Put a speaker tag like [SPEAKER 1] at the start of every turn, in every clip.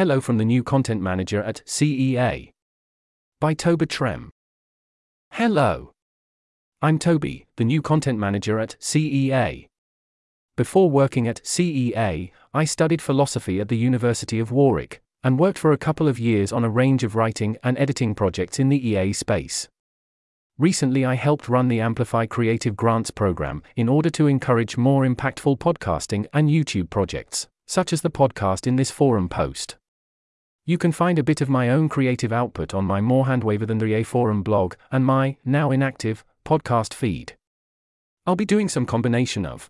[SPEAKER 1] Hello from the new content manager at CEA. By Toby Trem. Hello. I'm Toby, the new content manager at CEA. Before working at CEA, I studied philosophy at the University of Warwick, and worked for a couple of years on a range of writing and editing projects in the EA space. Recently, I helped run the Amplify Creative Grants program in order to encourage more impactful podcasting and YouTube projects, such as the podcast in this forum post. You can find a bit of my own creative output on my More Handwavey Than the EA Forum blog and my, now inactive, podcast feed. I'll be doing some combination of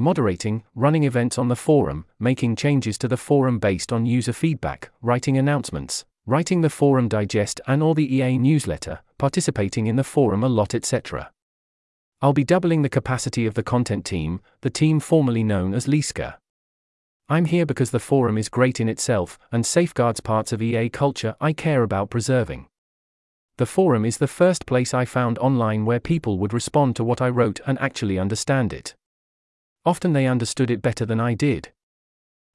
[SPEAKER 1] moderating, running events on the forum, making changes to the forum based on user feedback, writing announcements, writing the forum digest and or the EA newsletter, participating in the forum a lot etc. I'll be doubling the capacity of the content team, the team formerly known as Lizka. I'm here because the forum is great in itself and safeguards parts of EA culture I care about preserving. The forum is the first place I found online where people would respond to what I wrote and actually understand it. Often they understood it better than I did.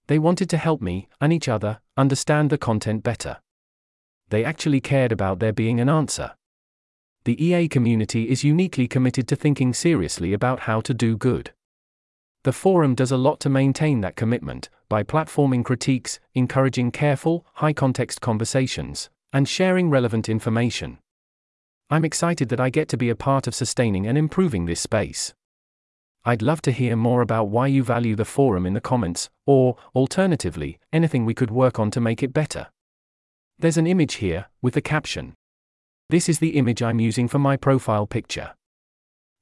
[SPEAKER 1] They wanted to help me, and each other, understand the content better. They actually cared about there being an answer. The EA community is uniquely committed to thinking seriously about how to do good. The forum does a lot to maintain that commitment, by platforming critiques, encouraging careful, high context conversations, and sharing relevant information. I'm excited that I get to be a part of sustaining and improving this space. I'd love to hear more about why you value the forum in the comments, or, alternatively, anything we could work on to make it better. There's an image here, with the caption. This is the image I'm using for my profile picture.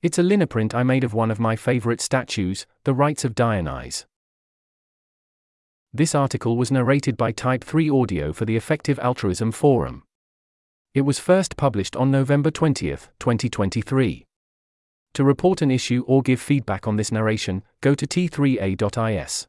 [SPEAKER 1] It's a linoprint I made of one of my favorite statues, the Rites of Dionysus. This article was narrated by Type 3 Audio for the Effective Altruism Forum. It was first published on November 20, 2023. To report an issue or give feedback on this narration, go to t3a.is.